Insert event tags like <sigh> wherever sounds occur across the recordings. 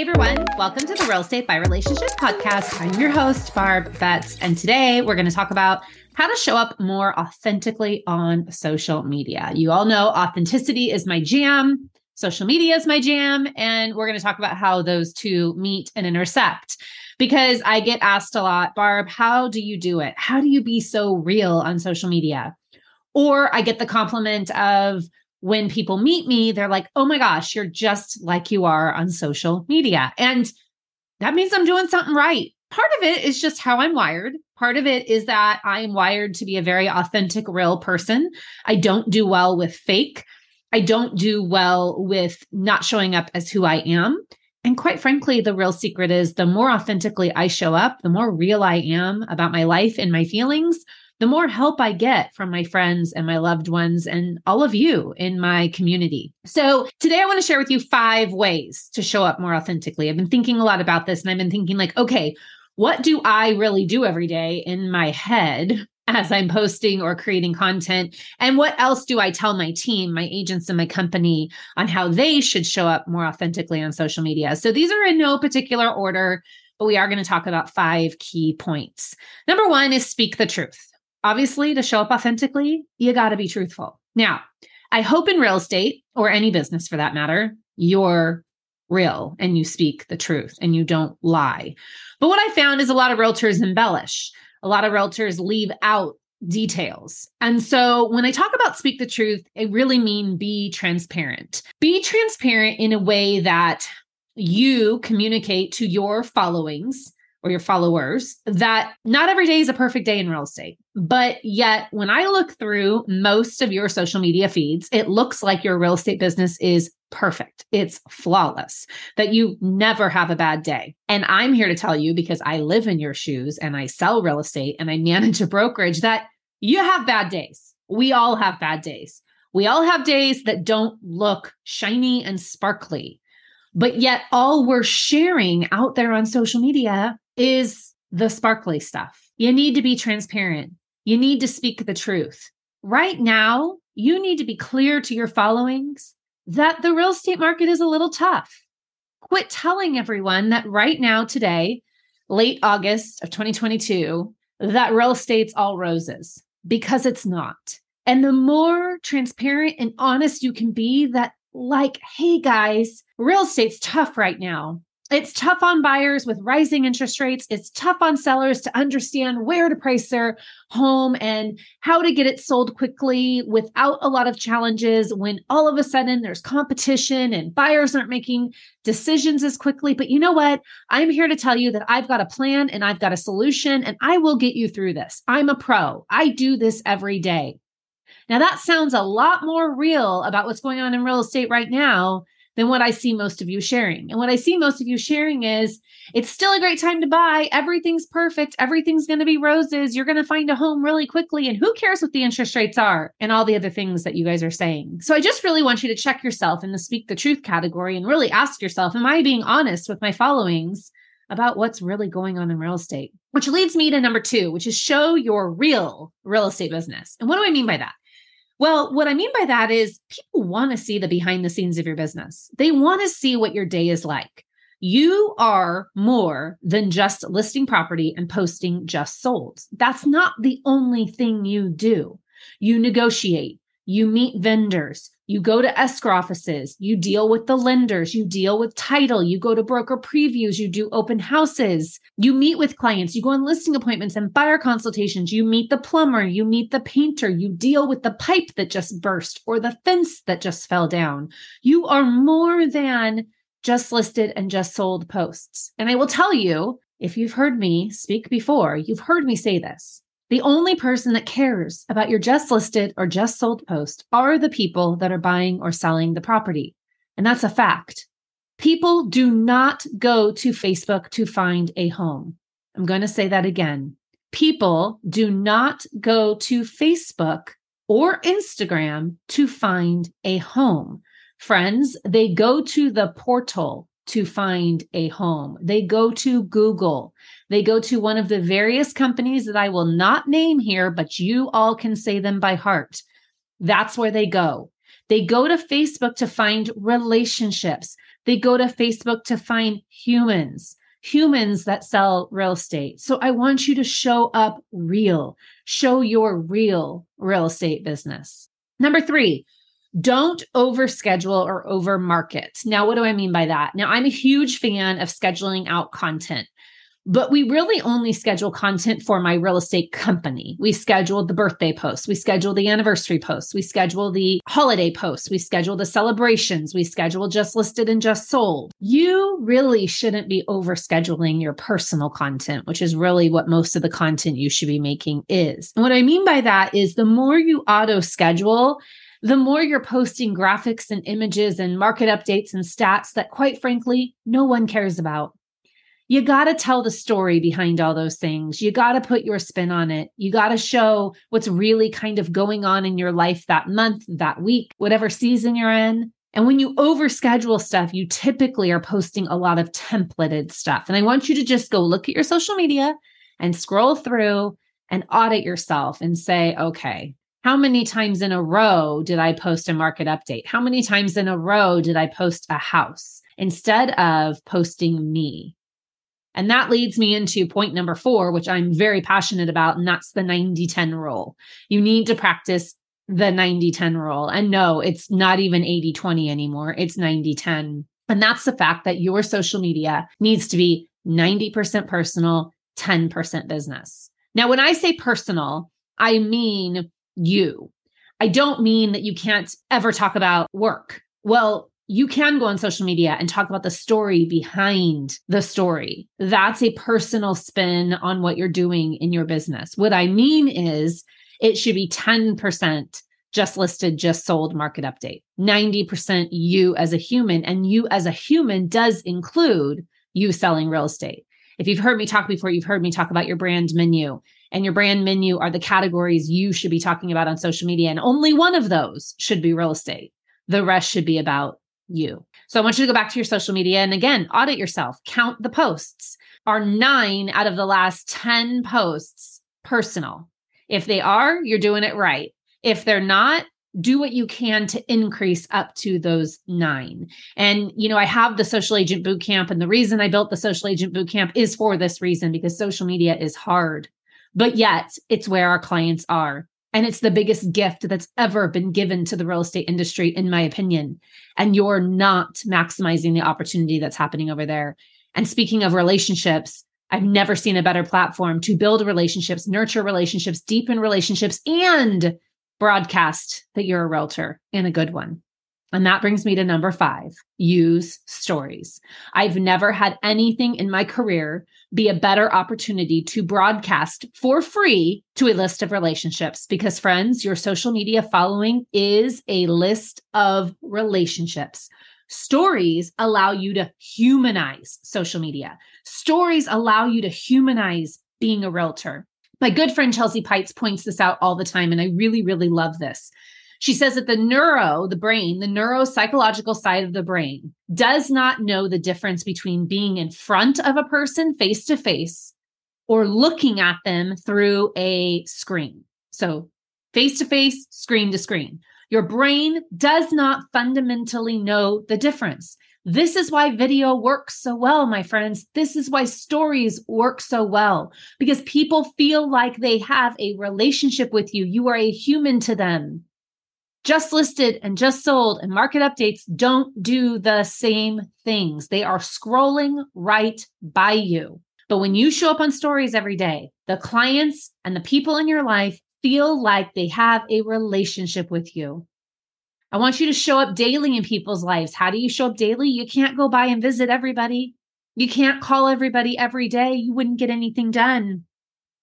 Hey everyone, welcome to the Real Estate by Relationship podcast. I'm your host, Barb Betts, and today we're going to talk about how to show up more authentically on social media. You all know authenticity is my jam, social media is my jam, and we're going to talk about how those two meet and intersect. Because I get asked a lot, Barb, how do you do it? How do you be so real on social media? Or I get the compliment of, when people meet me, they're like, oh my gosh, you're just like you are on social media. And that means I'm doing something right. Part of it is just how I'm wired. Part of it is that I am wired to be a very authentic, real person. I don't do well with fake. I don't do well with not showing up as who I am. And quite frankly, the real secret is the more authentically I show up, the more real I am about my life and my feelings, the more help I get from my friends and my loved ones and all of you in my community. So, today I want to share with you five ways to show up more authentically. I've been thinking a lot about this and I've been thinking, like, okay, what do I really do every day in my head <laughs> as I'm posting or creating content? And what else do I tell my team, my agents, and my company on how they should show up more authentically on social media? So, these are in no particular order. But we are going to talk about five key points. Number one is speak the truth obviously, to show up authentically, you got to be truthful. Now, I hope in real estate or any business for that matter, you're real and you speak the truth and you don't lie. But what I found is a lot of realtors embellish, a lot of realtors leave out details. And so when I talk about speak the truth, I really mean be transparent. Be transparent in a way that you communicate to your followings or your followers that not every day is a perfect day in real estate. But yet, when I look through most of your social media feeds, it looks like your real estate business is perfect. It's flawless, that you never have a bad day. And I'm here to tell you because I live in your shoes and I sell real estate and I manage a brokerage that you have bad days. We all have bad days. We all have days that don't look shiny and sparkly. But yet, all we're sharing out there on social media is the sparkly stuff. You need to be transparent. You need to speak the truth. Right now, you need to be clear to your followings that the real estate market is a little tough. Quit telling everyone that right now, today, late August of 2022, that real estate's all roses because it's not. And the more transparent and honest you can be, that, like, hey guys, real estate's tough right now it's tough on buyers with rising interest rates. It's tough on sellers to understand where to price their home and how to get it sold quickly without a lot of challenges when all of a sudden there's competition and buyers aren't making decisions as quickly. But you know what? I'm here to tell you that I've got a plan and I've got a solution and I will get you through this. I'm a pro. I do this every day. Now, that sounds a lot more real about what's going on in real estate right now than what I see most of you sharing. And what I see most of you sharing is it's still a great time to buy. Everything's perfect. Everything's going to be roses. You're going to find a home really quickly. And who cares what the interest rates are and all the other things that you guys are saying? So I just really want you to check yourself in the speak the truth category and really ask yourself Am I being honest with my followings? About what's really going on in real estate, which leads me to number two, which is show your real real estate business. And what do I mean by that? Well, what I mean by that is people want to see the behind the scenes of your business. They want to see what your day is like. You are more than just listing property and posting just sold. That's not the only thing you do. You negotiate, you meet vendors, you go to escrow offices, you deal with the lenders, you deal with title, you go to broker previews, you do open houses, you meet with clients, you go on listing appointments and buyer consultations, you meet the plumber, you meet the painter, you deal with the pipe that just burst or the fence that just fell down. You are more than just listed and just sold posts. And I will tell you, if you've heard me speak before, you've heard me say this. The only person that cares about your just listed or just sold post are the people that are buying or selling the property. And that's a fact. People do not go to Facebook to find a home. I'm going to say that again. People do not go to Facebook or Instagram to find a home. Friends, they go to the portal to find a home. They go to Google. They go to one of the various companies that I will not name here, but you all can say them by heart. That's where they go. They go to Facebook to find relationships. They go to Facebook to find humans, humans that sell real estate. So I want you to show up real, show your real real estate business. Number three, don't overschedule or overmarket. Now, what do I mean by that? Now, I'm a huge fan of scheduling out content. But we really only schedule content for my real estate company. We schedule the birthday posts, we schedule the anniversary posts, we schedule the holiday posts, we schedule the celebrations, we schedule just listed and just sold. You really shouldn't be over scheduling your personal content, which is really what most of the content you should be making is. And what I mean by that is the more you auto schedule, the more you're posting graphics and images and market updates and stats that, quite frankly, no one cares about you got to tell the story behind all those things. You got to put your spin on it. You got to show what's really kind of going on in your life that month, that week, whatever season you're in. And when you overschedule stuff, you typically are posting a lot of templated stuff. And I want you to just go look at your social media and scroll through and audit yourself and say, okay, how many times in a row did I post a market update? How many times in a row did I post a house instead of posting me? And that leads me into point number four, which I'm very passionate about, and that's the 90 10 rule. You need to practice the 90 10 rule. And no, it's not even 80 20 anymore, it's 90 10. And that's the fact that your social media needs to be 90% personal, 10% business. Now, when I say personal, I mean you. I don't mean that you can't ever talk about work. Well, you can go on social media and talk about the story behind the story. That's a personal spin on what you're doing in your business. What I mean is it should be 10% just listed, just sold market update, 90% you as a human. And you as a human does include you selling real estate. If you've heard me talk before, you've heard me talk about your brand menu. And your brand menu are the categories you should be talking about on social media. And only one of those should be real estate. The rest should be about you. So I want you to go back to your social media and again, audit yourself, count the posts. Are nine out of the last 10 posts personal? If they are, you're doing it right. If they're not, do what you can to increase up to those nine. And, you know, I have the social agent boot camp. And the reason I built the social agent boot camp is for this reason because social media is hard, but yet it's where our clients are. And it's the biggest gift that's ever been given to the real estate industry, in my opinion. And you're not maximizing the opportunity that's happening over there. And speaking of relationships, I've never seen a better platform to build relationships, nurture relationships, deepen relationships, and broadcast that you're a realtor and a good one. And that brings me to number five use stories. I've never had anything in my career be a better opportunity to broadcast for free to a list of relationships because, friends, your social media following is a list of relationships. Stories allow you to humanize social media, stories allow you to humanize being a realtor. My good friend Chelsea Peitz points this out all the time, and I really, really love this. She says that the neuro, the brain, the neuropsychological side of the brain does not know the difference between being in front of a person face to face or looking at them through a screen. So, face to face, screen to screen. Your brain does not fundamentally know the difference. This is why video works so well, my friends. This is why stories work so well because people feel like they have a relationship with you. You are a human to them just listed and just sold and market updates don't do the same things. They are scrolling right by you. But when you show up on stories every day, the clients and the people in your life feel like they have a relationship with you. I want you to show up daily in people's lives. How do you show up daily? You can't go by and visit everybody. You can't call everybody every day. You wouldn't get anything done.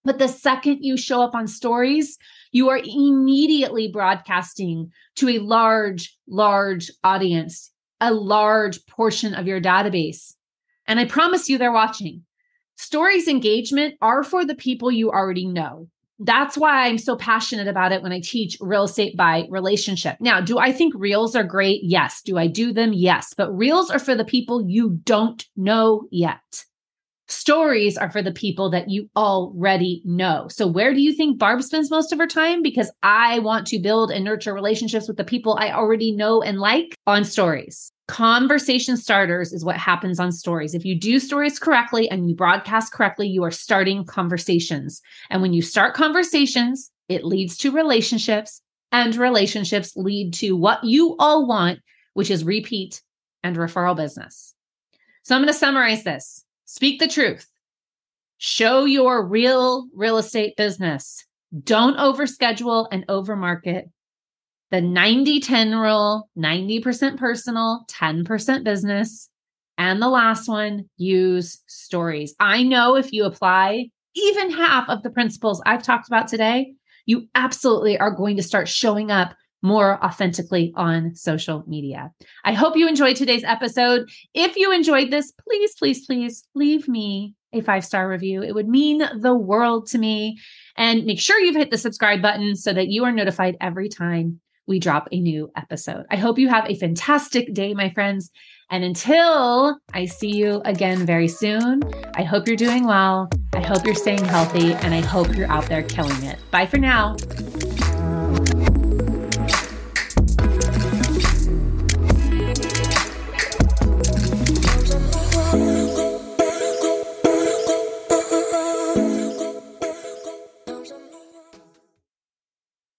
But the second you show up on stories, you are immediately broadcasting to a large, large audience, a large portion of your database. And I promise you they're watching. Stories engagement are for the people you already know. That's why I'm so passionate about it when I teach real estate by relationship. Now, do I think reels are great? Yes. Do I do them? Yes. But reels are for the people you don't know yet. Stories are for the people that you already know. So, where do you think Barb spends most of her time? Because I want to build and nurture relationships with the people I already know and like on stories. Conversation starters is what happens on stories. If you do stories correctly and you broadcast correctly, you are starting conversations. And when you start conversations, it leads to relationships, and relationships lead to what you all want, which is repeat and referral business. So I'm going to summarize this. Speak the truth. Show your real real estate business. Don't overschedule and overmarket. The 90 10 rule 90% personal, 10% business. And the last one, use stories. I know if you apply even half of the principles I've talked about today, you absolutely are going to start showing up more authentically on social media. I hope you enjoyed today's episode. If you enjoyed this, please, please, please leave me a five star review. It would mean the world to me. And make sure you've hit the subscribe button so that you are notified every time we drop a new episode. I hope you have a fantastic day, my friends. And until I see you again very soon, I hope you're doing well. I hope you're staying healthy and I hope you're out there killing it. Bye for now.